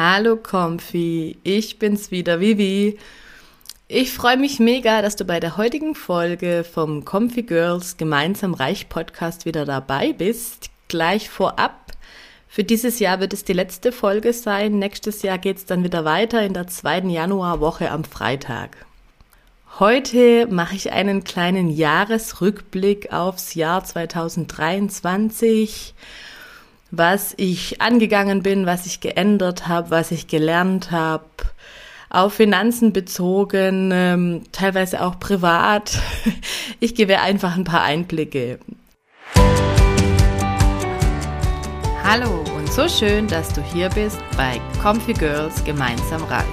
Hallo Comfy, ich bin's wieder, Vivi. Ich freue mich mega, dass du bei der heutigen Folge vom Comfy Girls Gemeinsam Reich Podcast wieder dabei bist. Gleich vorab. Für dieses Jahr wird es die letzte Folge sein. Nächstes Jahr geht's dann wieder weiter in der zweiten Januarwoche am Freitag. Heute mache ich einen kleinen Jahresrückblick aufs Jahr 2023 was ich angegangen bin, was ich geändert habe, was ich gelernt habe, auf Finanzen bezogen, ähm, teilweise auch privat. Ich gebe einfach ein paar Einblicke. Hallo und so schön, dass du hier bist bei Comfy Girls Gemeinsam Reich,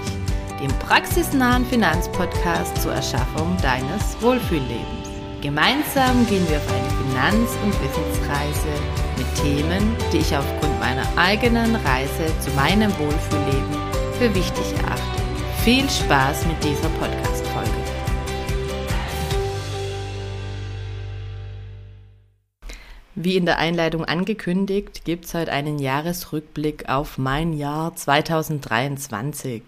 dem praxisnahen Finanzpodcast zur Erschaffung deines Wohlfühllebens. Gemeinsam gehen wir auf eine Finanz- und Wissensreise Themen, die ich aufgrund meiner eigenen Reise zu meinem Wohlfühlleben für wichtig erachte. Viel Spaß mit dieser Podcast-Folge. Wie in der Einleitung angekündigt, gibt es heute einen Jahresrückblick auf mein Jahr 2023.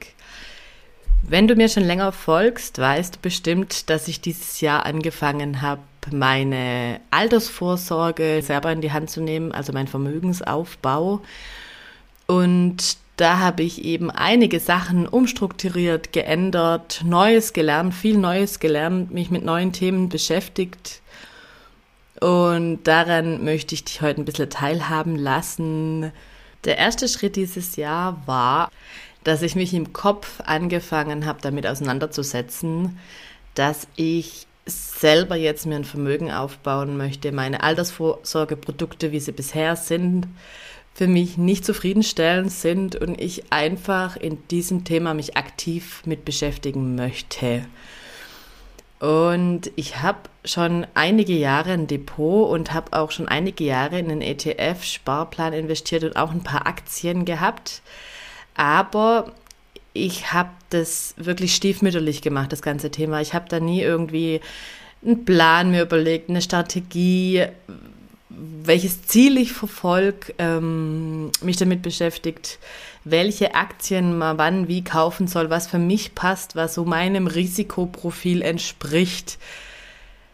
Wenn du mir schon länger folgst, weißt du bestimmt, dass ich dieses Jahr angefangen habe, meine Altersvorsorge selber in die Hand zu nehmen, also mein Vermögensaufbau. Und da habe ich eben einige Sachen umstrukturiert, geändert, Neues gelernt, viel Neues gelernt, mich mit neuen Themen beschäftigt. Und daran möchte ich dich heute ein bisschen teilhaben lassen. Der erste Schritt dieses Jahr war, dass ich mich im Kopf angefangen habe, damit auseinanderzusetzen, dass ich selber jetzt mir ein Vermögen aufbauen möchte, meine Altersvorsorgeprodukte, wie sie bisher sind, für mich nicht zufriedenstellend sind und ich einfach in diesem Thema mich aktiv mit beschäftigen möchte. Und ich habe schon einige Jahre ein Depot und habe auch schon einige Jahre in einen ETF-Sparplan investiert und auch ein paar Aktien gehabt. Aber ich habe das wirklich stiefmütterlich gemacht, das ganze Thema. Ich habe da nie irgendwie einen Plan mir überlegt, eine Strategie, welches Ziel ich verfolge, ähm, mich damit beschäftigt, welche Aktien man wann wie kaufen soll, was für mich passt, was so meinem Risikoprofil entspricht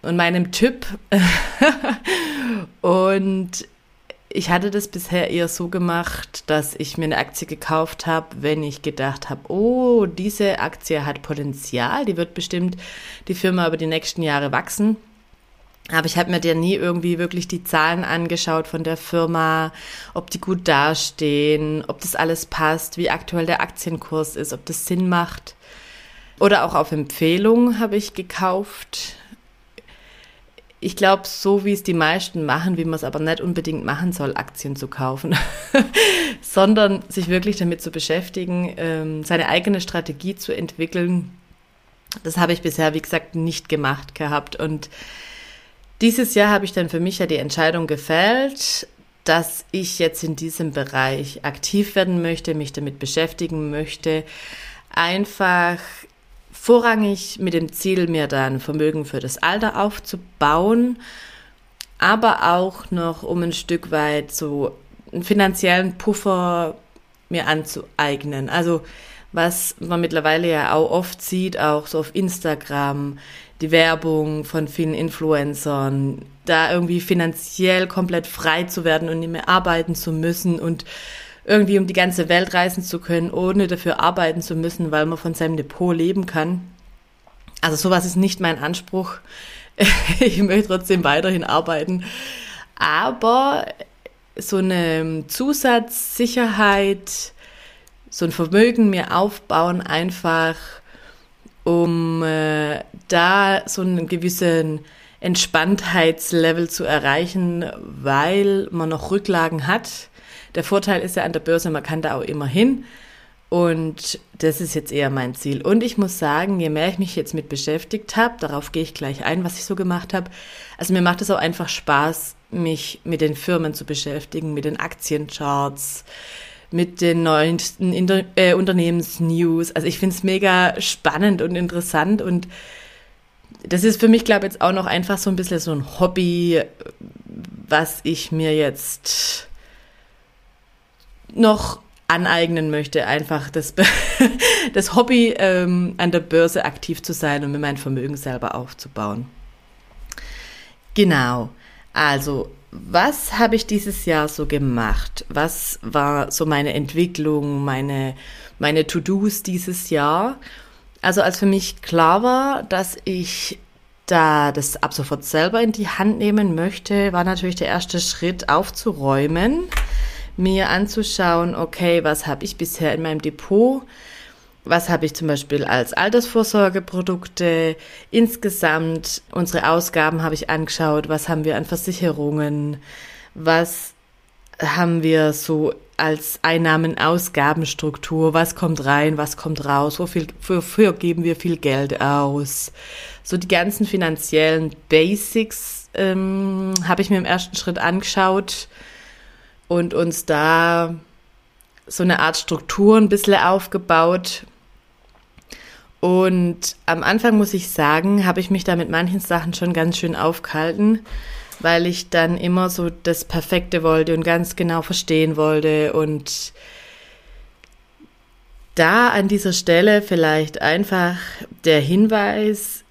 und meinem Typ. und ich hatte das bisher eher so gemacht, dass ich mir eine Aktie gekauft habe, wenn ich gedacht habe, oh, diese Aktie hat Potenzial, die wird bestimmt die Firma über die nächsten Jahre wachsen. Aber ich habe mir dir nie irgendwie wirklich die Zahlen angeschaut von der Firma, ob die gut dastehen, ob das alles passt, wie aktuell der Aktienkurs ist, ob das Sinn macht. Oder auch auf Empfehlung habe ich gekauft ich glaube, so wie es die meisten machen, wie man es aber nicht unbedingt machen soll, Aktien zu kaufen, sondern sich wirklich damit zu beschäftigen, ähm, seine eigene Strategie zu entwickeln. Das habe ich bisher, wie gesagt, nicht gemacht gehabt. Und dieses Jahr habe ich dann für mich ja die Entscheidung gefällt, dass ich jetzt in diesem Bereich aktiv werden möchte, mich damit beschäftigen möchte, einfach vorrangig mit dem Ziel, mir dann Vermögen für das Alter aufzubauen, aber auch noch um ein Stück weit so einen finanziellen Puffer mir anzueignen. Also was man mittlerweile ja auch oft sieht, auch so auf Instagram, die Werbung von vielen Influencern, da irgendwie finanziell komplett frei zu werden und nicht mehr arbeiten zu müssen und irgendwie um die ganze Welt reisen zu können, ohne dafür arbeiten zu müssen, weil man von seinem Depot leben kann. Also sowas ist nicht mein Anspruch. ich möchte trotzdem weiterhin arbeiten. Aber so eine Zusatzsicherheit, so ein Vermögen mir aufbauen, einfach um äh, da so einen gewissen Entspanntheitslevel zu erreichen, weil man noch Rücklagen hat der Vorteil ist ja an der Börse, man kann da auch immer hin. Und das ist jetzt eher mein Ziel. Und ich muss sagen, je mehr ich mich jetzt mit beschäftigt habe, darauf gehe ich gleich ein, was ich so gemacht habe. Also mir macht es auch einfach Spaß, mich mit den Firmen zu beschäftigen, mit den Aktiencharts, mit den neuesten äh, Unternehmensnews. Also ich finde es mega spannend und interessant und das ist für mich, glaube ich, jetzt auch noch einfach so ein bisschen so ein Hobby, was ich mir jetzt noch aneignen möchte, einfach das, das Hobby ähm, an der Börse aktiv zu sein und mir mein Vermögen selber aufzubauen. Genau. Also, was habe ich dieses Jahr so gemacht? Was war so meine Entwicklung, meine, meine To-Dos dieses Jahr? Also, als für mich klar war, dass ich da das ab sofort selber in die Hand nehmen möchte, war natürlich der erste Schritt aufzuräumen, mir anzuschauen, okay, was habe ich bisher in meinem Depot? Was habe ich zum Beispiel als Altersvorsorgeprodukte? Insgesamt unsere Ausgaben habe ich angeschaut. Was haben wir an Versicherungen? Was haben wir so als Einnahmen-Ausgabenstruktur? Was kommt rein? Was kommt raus? Wofür, wofür geben wir viel Geld aus? So die ganzen finanziellen Basics ähm, habe ich mir im ersten Schritt angeschaut und uns da so eine Art Struktur ein bisschen aufgebaut. Und am Anfang muss ich sagen, habe ich mich da mit manchen Sachen schon ganz schön aufgehalten, weil ich dann immer so das Perfekte wollte und ganz genau verstehen wollte. Und da an dieser Stelle vielleicht einfach der Hinweis,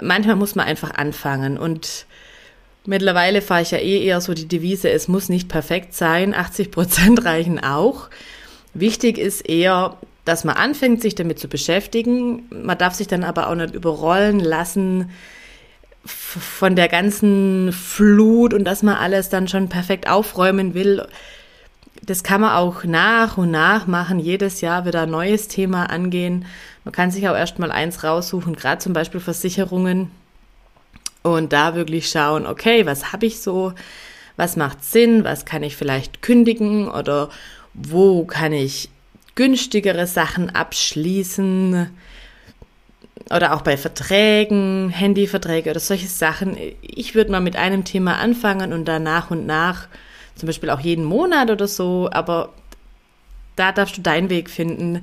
manchmal muss man einfach anfangen und Mittlerweile fahre ich ja eh eher so die Devise, es muss nicht perfekt sein, 80 Prozent reichen auch. Wichtig ist eher, dass man anfängt, sich damit zu beschäftigen. Man darf sich dann aber auch nicht überrollen lassen von der ganzen Flut und dass man alles dann schon perfekt aufräumen will. Das kann man auch nach und nach machen, jedes Jahr wieder ein neues Thema angehen. Man kann sich auch erstmal eins raussuchen, gerade zum Beispiel Versicherungen und da wirklich schauen, okay, was habe ich so, was macht Sinn, was kann ich vielleicht kündigen oder wo kann ich günstigere Sachen abschließen oder auch bei Verträgen, Handyverträge oder solche Sachen. Ich würde mal mit einem Thema anfangen und dann nach und nach, zum Beispiel auch jeden Monat oder so, aber da darfst du deinen Weg finden.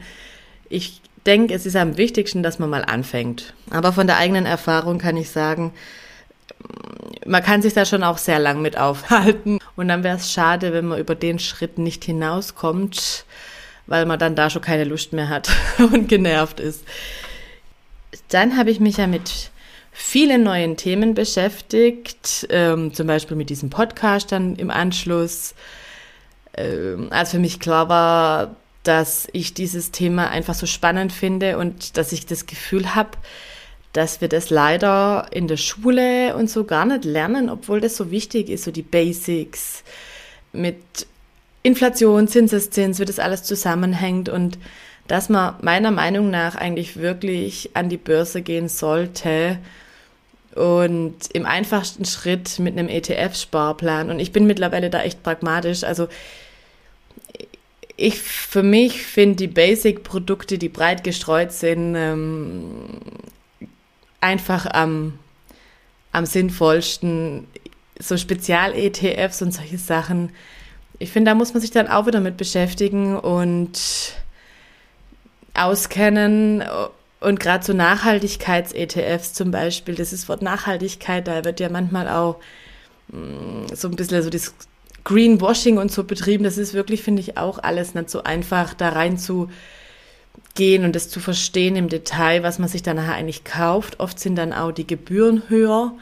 Ich denke, es ist am wichtigsten, dass man mal anfängt. Aber von der eigenen Erfahrung kann ich sagen, man kann sich da schon auch sehr lang mit aufhalten. Und dann wäre es schade, wenn man über den Schritt nicht hinauskommt, weil man dann da schon keine Lust mehr hat und genervt ist. Dann habe ich mich ja mit vielen neuen Themen beschäftigt, ähm, zum Beispiel mit diesem Podcast dann im Anschluss. Ähm, als für mich klar war, dass ich dieses Thema einfach so spannend finde und dass ich das Gefühl habe, dass wir das leider in der Schule und so gar nicht lernen, obwohl das so wichtig ist, so die Basics mit Inflation, Zinseszins, wie das alles zusammenhängt und dass man meiner Meinung nach eigentlich wirklich an die Börse gehen sollte und im einfachsten Schritt mit einem ETF-Sparplan. Und ich bin mittlerweile da echt pragmatisch. Also ich für mich finde die Basic-Produkte, die breit gestreut sind, ähm, einfach am, am sinnvollsten. So Spezial-ETFs und solche Sachen. Ich finde, da muss man sich dann auch wieder mit beschäftigen und auskennen. Und gerade so Nachhaltigkeits-ETFs zum Beispiel, das ist Wort Nachhaltigkeit, da wird ja manchmal auch mm, so ein bisschen so das Greenwashing und so betrieben. Das ist wirklich, finde ich, auch alles nicht so einfach, da rein zu gehen und das zu verstehen im Detail, was man sich dann nachher eigentlich kauft. Oft sind dann auch die Gebühren höher.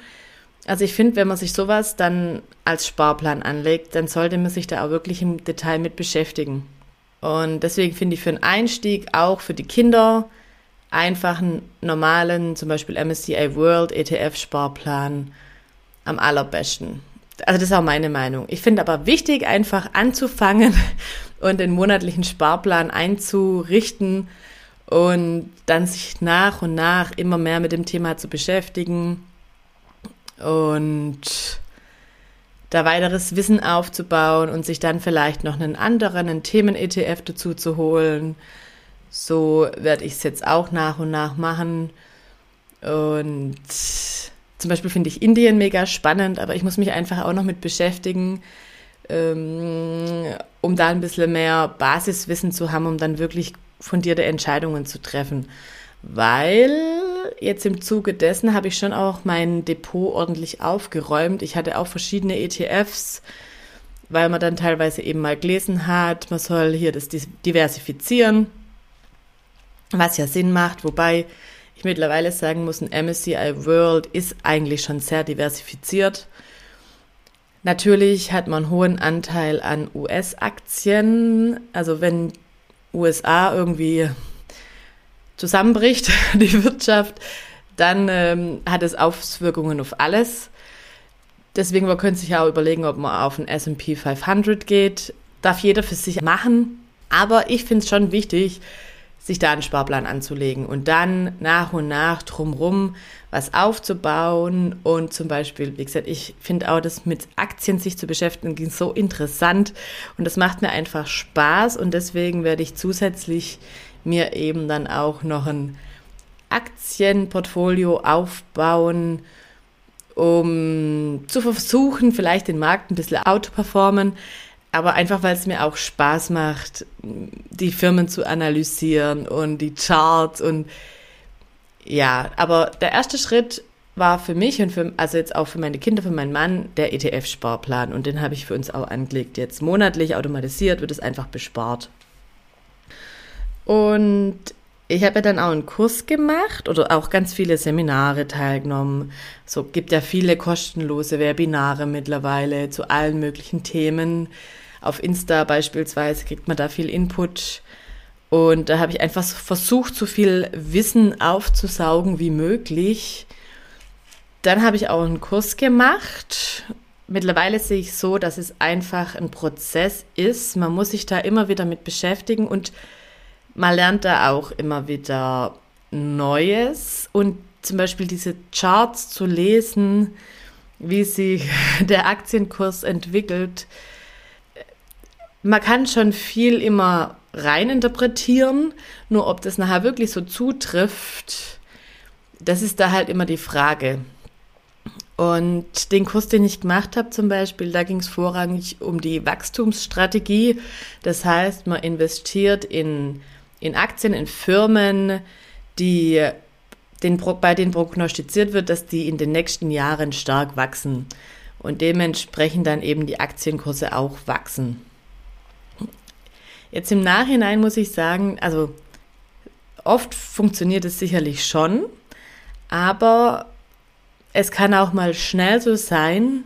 Also ich finde, wenn man sich sowas dann als Sparplan anlegt, dann sollte man sich da auch wirklich im Detail mit beschäftigen. Und deswegen finde ich für einen Einstieg auch für die Kinder einfach einen normalen, zum Beispiel MSCI World ETF-Sparplan am allerbesten. Also das ist auch meine Meinung. Ich finde aber wichtig, einfach anzufangen und den monatlichen Sparplan einzurichten und dann sich nach und nach immer mehr mit dem Thema zu beschäftigen und da weiteres Wissen aufzubauen und sich dann vielleicht noch einen anderen, einen Themen-ETF dazu zu holen. So werde ich es jetzt auch nach und nach machen. Und zum Beispiel finde ich Indien mega spannend, aber ich muss mich einfach auch noch mit beschäftigen, um da ein bisschen mehr Basiswissen zu haben, um dann wirklich fundierte Entscheidungen zu treffen. Weil jetzt im Zuge dessen habe ich schon auch mein Depot ordentlich aufgeräumt. Ich hatte auch verschiedene ETFs weil man dann teilweise eben mal gelesen hat, man soll hier das diversifizieren, was ja Sinn macht, wobei ich mittlerweile sagen muss, ein MSCI World ist eigentlich schon sehr diversifiziert. Natürlich hat man einen hohen Anteil an US-Aktien. Also wenn USA irgendwie zusammenbricht, die Wirtschaft, dann ähm, hat es Auswirkungen auf alles. Deswegen, man könnte sich auch überlegen, ob man auf ein S&P 500 geht. Darf jeder für sich machen. Aber ich finde es schon wichtig, sich da einen Sparplan anzulegen und dann nach und nach drumrum was aufzubauen. Und zum Beispiel, wie gesagt, ich finde auch das mit Aktien sich zu beschäftigen so interessant und das macht mir einfach Spaß und deswegen werde ich zusätzlich mir eben dann auch noch ein Aktienportfolio aufbauen, um zu versuchen, vielleicht den Markt ein bisschen outperformen, aber einfach, weil es mir auch Spaß macht, die Firmen zu analysieren und die Charts und ja, aber der erste Schritt war für mich und für, also jetzt auch für meine Kinder, für meinen Mann, der ETF-Sparplan. Und den habe ich für uns auch angelegt. Jetzt monatlich automatisiert wird es einfach bespart. Und ich habe ja dann auch einen Kurs gemacht oder auch ganz viele Seminare teilgenommen. So gibt ja viele kostenlose Webinare mittlerweile zu allen möglichen Themen. Auf Insta beispielsweise kriegt man da viel Input. Und da habe ich einfach versucht, so viel Wissen aufzusaugen wie möglich. Dann habe ich auch einen Kurs gemacht. Mittlerweile sehe ich so, dass es einfach ein Prozess ist. Man muss sich da immer wieder mit beschäftigen und man lernt da auch immer wieder Neues und zum Beispiel diese Charts zu lesen, wie sich der Aktienkurs entwickelt. Man kann schon viel immer reininterpretieren, nur ob das nachher wirklich so zutrifft, das ist da halt immer die Frage. Und den Kurs, den ich gemacht habe zum Beispiel, da ging es vorrangig um die Wachstumsstrategie. Das heißt, man investiert in in Aktien, in Firmen, die den, bei denen prognostiziert wird, dass die in den nächsten Jahren stark wachsen und dementsprechend dann eben die Aktienkurse auch wachsen. Jetzt im Nachhinein muss ich sagen, also oft funktioniert es sicherlich schon, aber es kann auch mal schnell so sein,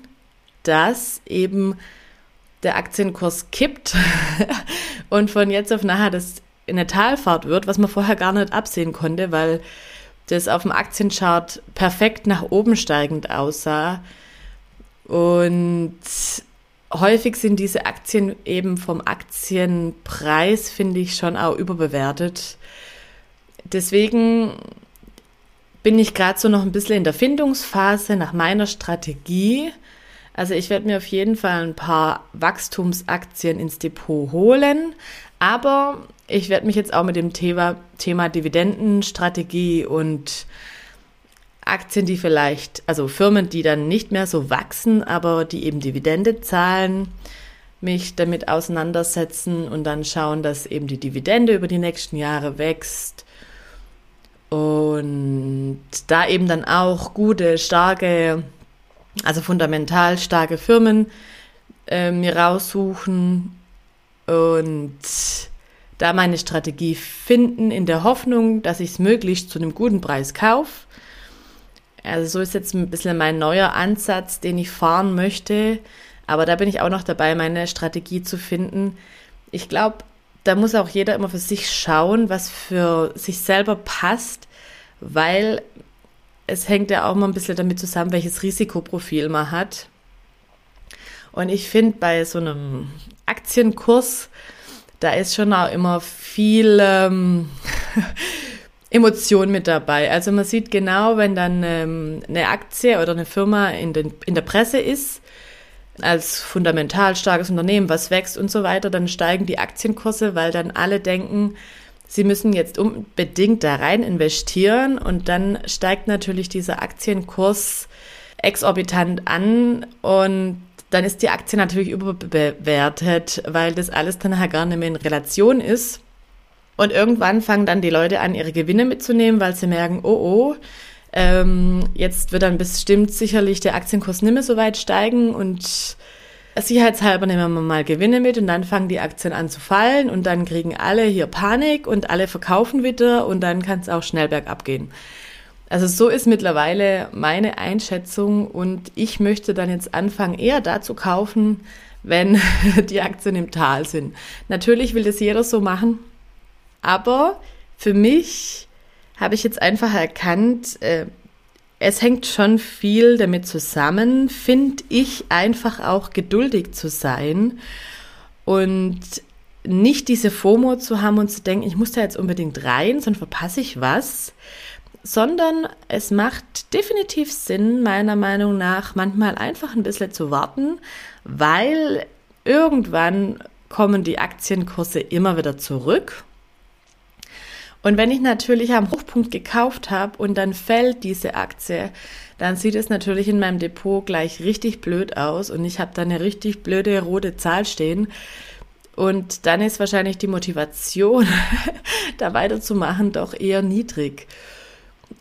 dass eben der Aktienkurs kippt und von jetzt auf nachher das in der Talfahrt wird, was man vorher gar nicht absehen konnte, weil das auf dem Aktienchart perfekt nach oben steigend aussah. Und häufig sind diese Aktien eben vom Aktienpreis, finde ich, schon auch überbewertet. Deswegen bin ich gerade so noch ein bisschen in der Findungsphase nach meiner Strategie. Also ich werde mir auf jeden Fall ein paar Wachstumsaktien ins Depot holen, aber ich werde mich jetzt auch mit dem Thema, Thema Dividendenstrategie und Aktien, die vielleicht, also Firmen, die dann nicht mehr so wachsen, aber die eben Dividende zahlen, mich damit auseinandersetzen und dann schauen, dass eben die Dividende über die nächsten Jahre wächst. Und da eben dann auch gute, starke, also fundamental starke Firmen äh, mir raussuchen und da meine Strategie finden in der Hoffnung, dass ich es möglichst zu einem guten Preis kaufe. Also so ist jetzt ein bisschen mein neuer Ansatz, den ich fahren möchte. Aber da bin ich auch noch dabei, meine Strategie zu finden. Ich glaube, da muss auch jeder immer für sich schauen, was für sich selber passt, weil es hängt ja auch mal ein bisschen damit zusammen, welches Risikoprofil man hat. Und ich finde, bei so einem Aktienkurs, da ist schon auch immer viel ähm, Emotion mit dabei. Also man sieht genau, wenn dann ähm, eine Aktie oder eine Firma in, den, in der Presse ist, als fundamental starkes Unternehmen, was wächst und so weiter, dann steigen die Aktienkurse, weil dann alle denken, sie müssen jetzt unbedingt da rein investieren und dann steigt natürlich dieser Aktienkurs exorbitant an und dann ist die Aktie natürlich überbewertet, weil das alles dann nachher gar nicht mehr in Relation ist. Und irgendwann fangen dann die Leute an, ihre Gewinne mitzunehmen, weil sie merken, oh oh, ähm, jetzt wird dann bestimmt sicherlich der Aktienkurs nicht mehr so weit steigen und sicherheitshalber nehmen wir mal Gewinne mit und dann fangen die Aktien an zu fallen und dann kriegen alle hier Panik und alle verkaufen wieder und dann kann es auch schnell bergab gehen. Also so ist mittlerweile meine Einschätzung und ich möchte dann jetzt anfangen, eher da zu kaufen, wenn die Aktien im Tal sind. Natürlich will das jeder so machen, aber für mich habe ich jetzt einfach erkannt, äh, es hängt schon viel damit zusammen, finde ich, einfach auch geduldig zu sein und nicht diese FOMO zu haben und zu denken, ich muss da jetzt unbedingt rein, sonst verpasse ich was, sondern es macht definitiv Sinn, meiner Meinung nach, manchmal einfach ein bisschen zu warten, weil irgendwann kommen die Aktienkurse immer wieder zurück und wenn ich natürlich am Hochpunkt gekauft habe und dann fällt diese Aktie, dann sieht es natürlich in meinem Depot gleich richtig blöd aus und ich habe da eine richtig blöde rote Zahl stehen. Und dann ist wahrscheinlich die Motivation, da weiterzumachen, doch eher niedrig.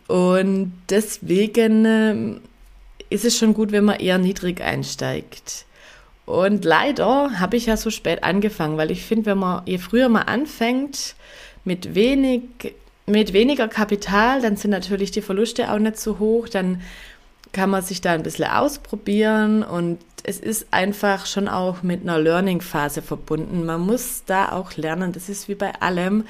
Und deswegen ähm, ist es schon gut, wenn man eher niedrig einsteigt. Und leider habe ich ja so spät angefangen, weil ich finde, wenn man je früher man anfängt, mit wenig, mit weniger Kapital, dann sind natürlich die Verluste auch nicht so hoch, dann kann man sich da ein bisschen ausprobieren und es ist einfach schon auch mit einer Learning-Phase verbunden. Man muss da auch lernen, das ist wie bei allem.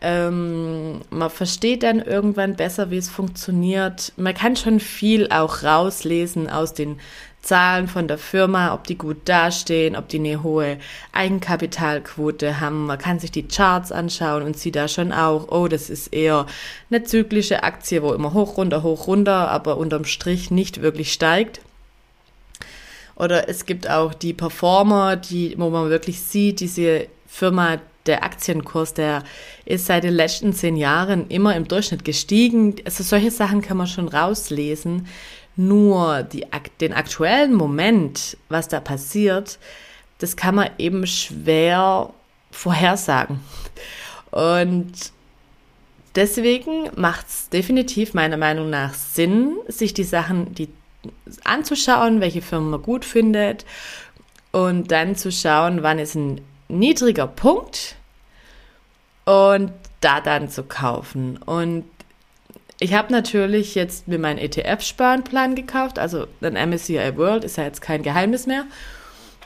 Ähm, man versteht dann irgendwann besser, wie es funktioniert. Man kann schon viel auch rauslesen aus den Zahlen von der Firma, ob die gut dastehen, ob die eine hohe Eigenkapitalquote haben. Man kann sich die Charts anschauen und sieht da schon auch, oh, das ist eher eine zyklische Aktie, wo immer hoch, runter, hoch, runter, aber unterm Strich nicht wirklich steigt. Oder es gibt auch die Performer, die, wo man wirklich sieht, diese Firma, der Aktienkurs, der ist seit den letzten zehn Jahren immer im Durchschnitt gestiegen. Also solche Sachen kann man schon rauslesen. Nur die, den aktuellen Moment, was da passiert, das kann man eben schwer vorhersagen. Und deswegen macht es definitiv meiner Meinung nach Sinn, sich die Sachen die anzuschauen, welche Firmen man gut findet und dann zu schauen, wann ist ein niedriger Punkt und da dann zu kaufen. Und ich habe natürlich jetzt mir meinen ETF-Sparplan gekauft, also ein MSCI World ist ja jetzt kein Geheimnis mehr,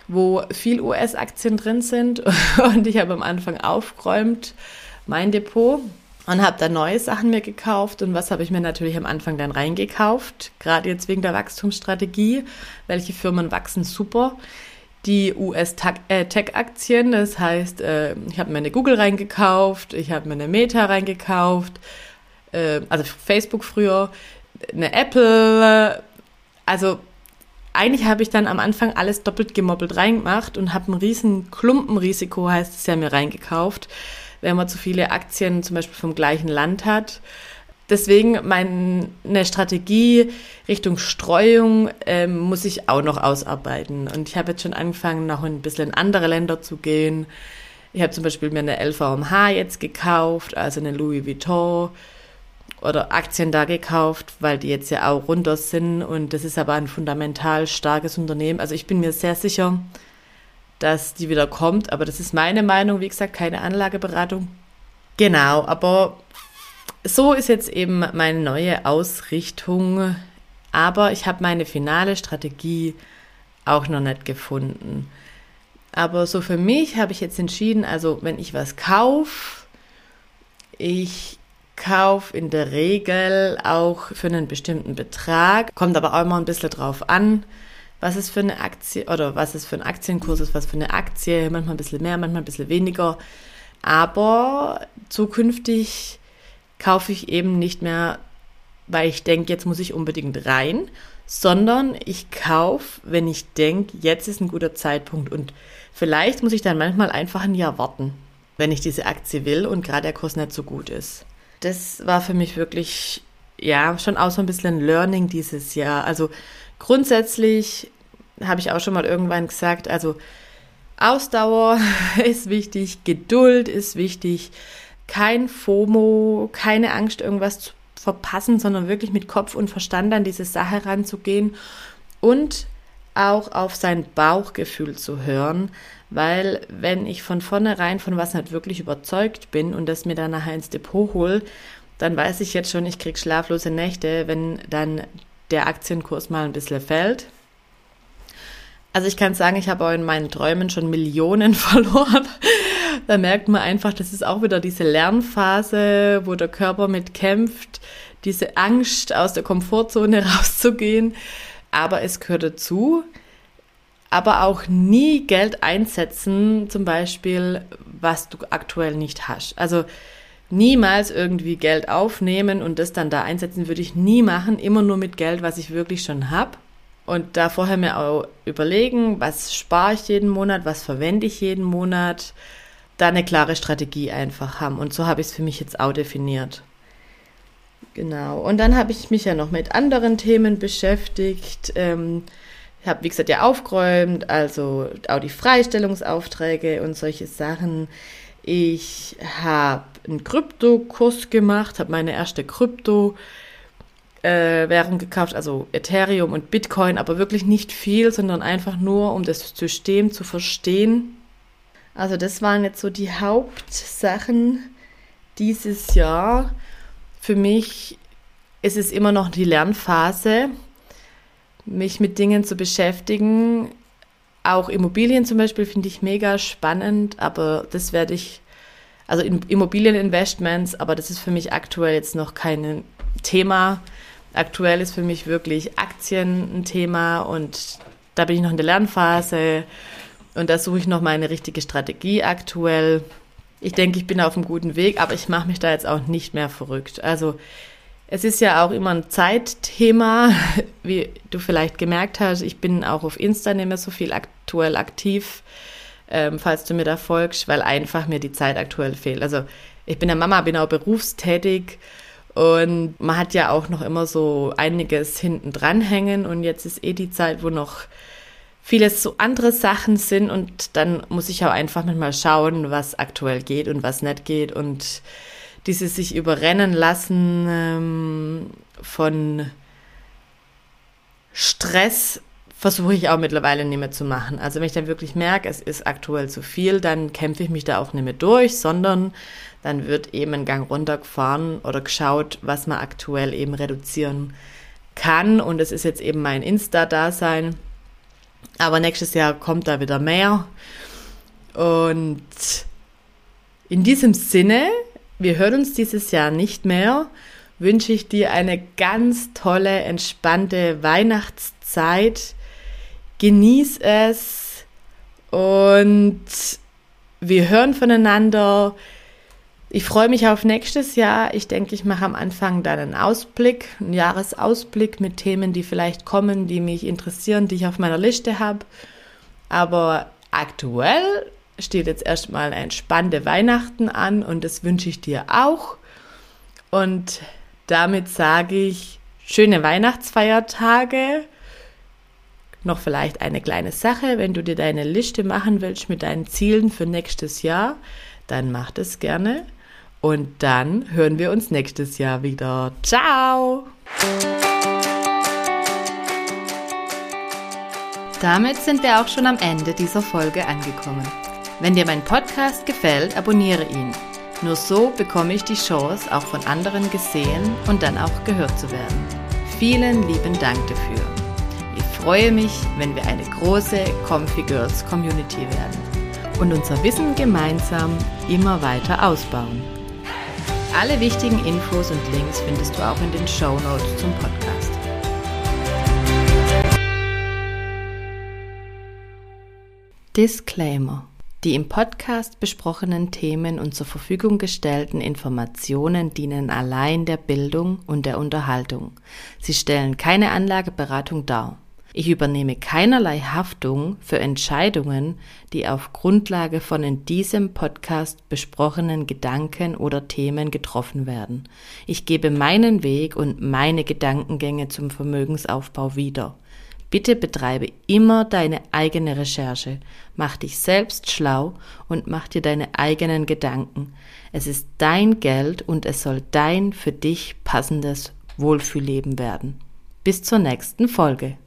wo viel US-Aktien drin sind. Und ich habe am Anfang aufgeräumt mein Depot und habe da neue Sachen mir gekauft. Und was habe ich mir natürlich am Anfang dann reingekauft, gerade jetzt wegen der Wachstumsstrategie, welche Firmen wachsen super. Die US-Tech-Aktien, das heißt, äh, ich habe mir eine Google reingekauft, ich habe mir eine Meta reingekauft, äh, also Facebook früher, eine Apple, also eigentlich habe ich dann am Anfang alles doppelt gemoppelt reingemacht und habe ein riesen Klumpenrisiko, heißt es ja, mir reingekauft, wenn man zu viele Aktien zum Beispiel vom gleichen Land hat. Deswegen meine Strategie Richtung Streuung ähm, muss ich auch noch ausarbeiten. Und ich habe jetzt schon angefangen, noch ein bisschen in andere Länder zu gehen. Ich habe zum Beispiel mir eine LVMH jetzt gekauft, also eine Louis Vuitton oder Aktien da gekauft, weil die jetzt ja auch runter sind und das ist aber ein fundamental starkes Unternehmen. Also ich bin mir sehr sicher, dass die wieder kommt, aber das ist meine Meinung, wie gesagt, keine Anlageberatung. Genau, aber so ist jetzt eben meine neue Ausrichtung, aber ich habe meine finale Strategie auch noch nicht gefunden. Aber so für mich habe ich jetzt entschieden, also wenn ich was kaufe, ich Kauf in der Regel auch für einen bestimmten Betrag. Kommt aber auch immer ein bisschen drauf an, was es für eine Aktie oder was es für ein Aktienkurs ist, was für eine Aktie. Manchmal ein bisschen mehr, manchmal ein bisschen weniger. Aber zukünftig kaufe ich eben nicht mehr, weil ich denke, jetzt muss ich unbedingt rein, sondern ich kaufe, wenn ich denke, jetzt ist ein guter Zeitpunkt und vielleicht muss ich dann manchmal einfach ein Jahr warten, wenn ich diese Aktie will und gerade der Kurs nicht so gut ist das war für mich wirklich, ja, schon auch so ein bisschen ein Learning dieses Jahr. Also grundsätzlich habe ich auch schon mal irgendwann gesagt, also Ausdauer ist wichtig, Geduld ist wichtig, kein FOMO, keine Angst, irgendwas zu verpassen, sondern wirklich mit Kopf und Verstand an diese Sache ranzugehen und auch auf sein Bauchgefühl zu hören, weil wenn ich von vornherein von was nicht wirklich überzeugt bin und das mir dann nachher ins Depot hole, dann weiß ich jetzt schon, ich kriege schlaflose Nächte, wenn dann der Aktienkurs mal ein bisschen fällt. Also ich kann sagen, ich habe auch in meinen Träumen schon Millionen verloren. da merkt man einfach, das ist auch wieder diese Lernphase, wo der Körper mit kämpft, diese Angst aus der Komfortzone rauszugehen. Aber es gehört dazu. Aber auch nie Geld einsetzen, zum Beispiel, was du aktuell nicht hast. Also niemals irgendwie Geld aufnehmen und das dann da einsetzen, würde ich nie machen. Immer nur mit Geld, was ich wirklich schon habe. Und da vorher mir auch überlegen, was spare ich jeden Monat, was verwende ich jeden Monat. Da eine klare Strategie einfach haben. Und so habe ich es für mich jetzt auch definiert. Genau. Und dann habe ich mich ja noch mit anderen Themen beschäftigt. Ähm, habe, wie gesagt, ja aufgeräumt, also auch die Freistellungsaufträge und solche Sachen. Ich habe einen Kryptokurs gemacht, habe meine erste Krypto äh, Währung gekauft, also Ethereum und Bitcoin, aber wirklich nicht viel, sondern einfach nur, um das System zu verstehen. Also das waren jetzt so die Hauptsachen dieses Jahr. Für mich ist es immer noch die Lernphase, mich mit Dingen zu beschäftigen. Auch Immobilien zum Beispiel finde ich mega spannend, aber das werde ich, also Immobilieninvestments, aber das ist für mich aktuell jetzt noch kein Thema. Aktuell ist für mich wirklich Aktien ein Thema und da bin ich noch in der Lernphase und da suche ich noch meine richtige Strategie aktuell. Ich denke, ich bin auf einem guten Weg, aber ich mache mich da jetzt auch nicht mehr verrückt. Also es ist ja auch immer ein Zeitthema, wie du vielleicht gemerkt hast. Ich bin auch auf Insta nicht mehr so viel aktuell aktiv, ähm, falls du mir da folgst, weil einfach mir die Zeit aktuell fehlt. Also ich bin ja Mama, bin auch berufstätig und man hat ja auch noch immer so einiges hinten dran hängen und jetzt ist eh die Zeit, wo noch vieles so andere Sachen sind und dann muss ich auch einfach mal schauen, was aktuell geht und was nicht geht und dieses sich überrennen lassen ähm, von Stress versuche ich auch mittlerweile nicht mehr zu machen. Also wenn ich dann wirklich merke, es ist aktuell zu viel, dann kämpfe ich mich da auch nicht mehr durch, sondern dann wird eben ein Gang runtergefahren oder geschaut, was man aktuell eben reduzieren kann. Und es ist jetzt eben mein Insta-Dasein. Aber nächstes Jahr kommt da wieder mehr. Und in diesem Sinne, wir hören uns dieses Jahr nicht mehr, wünsche ich dir eine ganz tolle, entspannte Weihnachtszeit. Genieß es und wir hören voneinander. Ich freue mich auf nächstes Jahr. Ich denke, ich mache am Anfang dann einen Ausblick, einen Jahresausblick mit Themen, die vielleicht kommen, die mich interessieren, die ich auf meiner Liste habe. Aber aktuell steht jetzt erstmal ein spannende Weihnachten an und das wünsche ich dir auch. Und damit sage ich schöne Weihnachtsfeiertage. Noch vielleicht eine kleine Sache, wenn du dir deine Liste machen willst mit deinen Zielen für nächstes Jahr, dann mach das gerne. Und dann hören wir uns nächstes Jahr wieder. Ciao! Damit sind wir auch schon am Ende dieser Folge angekommen. Wenn dir mein Podcast gefällt, abonniere ihn. Nur so bekomme ich die Chance, auch von anderen gesehen und dann auch gehört zu werden. Vielen lieben Dank dafür. Ich freue mich, wenn wir eine große Comfy Girls Community werden und unser Wissen gemeinsam immer weiter ausbauen. Alle wichtigen Infos und Links findest du auch in den Show Notes zum Podcast. Disclaimer. Die im Podcast besprochenen Themen und zur Verfügung gestellten Informationen dienen allein der Bildung und der Unterhaltung. Sie stellen keine Anlageberatung dar. Ich übernehme keinerlei Haftung für Entscheidungen, die auf Grundlage von in diesem Podcast besprochenen Gedanken oder Themen getroffen werden. Ich gebe meinen Weg und meine Gedankengänge zum Vermögensaufbau wieder. Bitte betreibe immer deine eigene Recherche, mach dich selbst schlau und mach dir deine eigenen Gedanken. Es ist dein Geld und es soll dein für dich passendes Wohlfühlleben werden. Bis zur nächsten Folge.